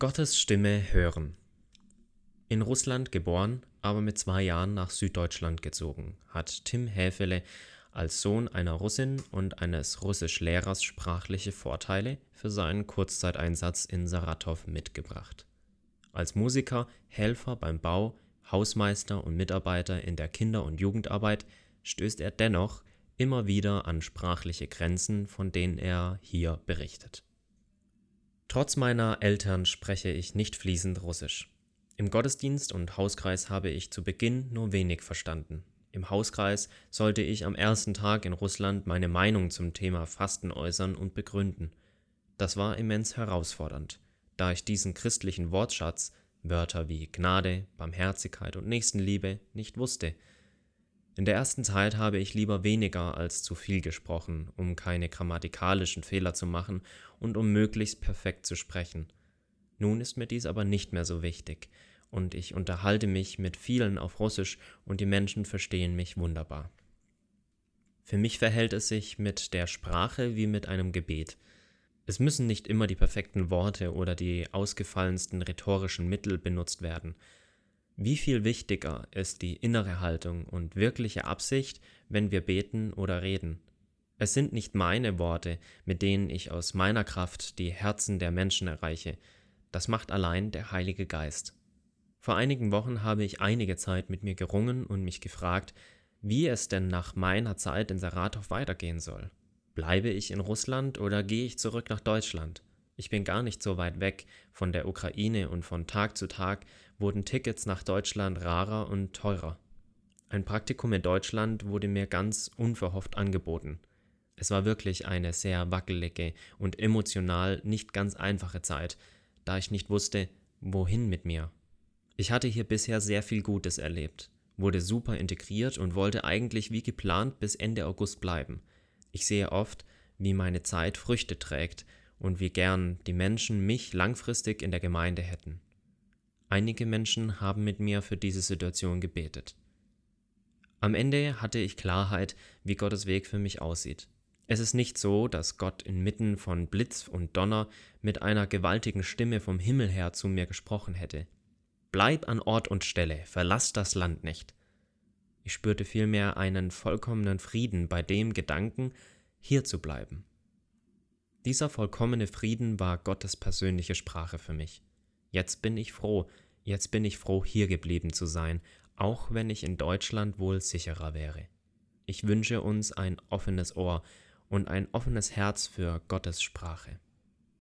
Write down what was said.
Gottes Stimme hören. In Russland geboren, aber mit zwei Jahren nach Süddeutschland gezogen, hat Tim Häfele als Sohn einer Russin und eines Russischlehrers sprachliche Vorteile für seinen Kurzzeiteinsatz in Saratow mitgebracht. Als Musiker, Helfer beim Bau, Hausmeister und Mitarbeiter in der Kinder und Jugendarbeit stößt er dennoch immer wieder an sprachliche Grenzen, von denen er hier berichtet Trotz meiner Eltern spreche ich nicht fließend Russisch. Im Gottesdienst und Hauskreis habe ich zu Beginn nur wenig verstanden. Im Hauskreis sollte ich am ersten Tag in Russland meine Meinung zum Thema Fasten äußern und begründen. Das war immens herausfordernd, da ich diesen christlichen Wortschatz, Wörter wie Gnade, Barmherzigkeit und Nächstenliebe, nicht wusste – in der ersten Zeit habe ich lieber weniger als zu viel gesprochen, um keine grammatikalischen Fehler zu machen und um möglichst perfekt zu sprechen. Nun ist mir dies aber nicht mehr so wichtig, und ich unterhalte mich mit vielen auf Russisch und die Menschen verstehen mich wunderbar. Für mich verhält es sich mit der Sprache wie mit einem Gebet. Es müssen nicht immer die perfekten Worte oder die ausgefallensten rhetorischen Mittel benutzt werden, wie viel wichtiger ist die innere Haltung und wirkliche Absicht, wenn wir beten oder reden? Es sind nicht meine Worte, mit denen ich aus meiner Kraft die Herzen der Menschen erreiche, das macht allein der Heilige Geist. Vor einigen Wochen habe ich einige Zeit mit mir gerungen und mich gefragt, wie es denn nach meiner Zeit in Saratow weitergehen soll. Bleibe ich in Russland oder gehe ich zurück nach Deutschland? Ich bin gar nicht so weit weg von der Ukraine und von Tag zu Tag wurden Tickets nach Deutschland rarer und teurer. Ein Praktikum in Deutschland wurde mir ganz unverhofft angeboten. Es war wirklich eine sehr wackelige und emotional nicht ganz einfache Zeit, da ich nicht wusste, wohin mit mir. Ich hatte hier bisher sehr viel Gutes erlebt, wurde super integriert und wollte eigentlich wie geplant bis Ende August bleiben. Ich sehe oft, wie meine Zeit Früchte trägt und wie gern die Menschen mich langfristig in der Gemeinde hätten. Einige Menschen haben mit mir für diese Situation gebetet. Am Ende hatte ich Klarheit, wie Gottes Weg für mich aussieht. Es ist nicht so, dass Gott inmitten von Blitz und Donner mit einer gewaltigen Stimme vom Himmel her zu mir gesprochen hätte. Bleib an Ort und Stelle, verlass das Land nicht. Ich spürte vielmehr einen vollkommenen Frieden bei dem Gedanken, hier zu bleiben. Dieser vollkommene Frieden war Gottes persönliche Sprache für mich. Jetzt bin ich froh, jetzt bin ich froh, hier geblieben zu sein, auch wenn ich in Deutschland wohl sicherer wäre. Ich wünsche uns ein offenes Ohr und ein offenes Herz für Gottes Sprache.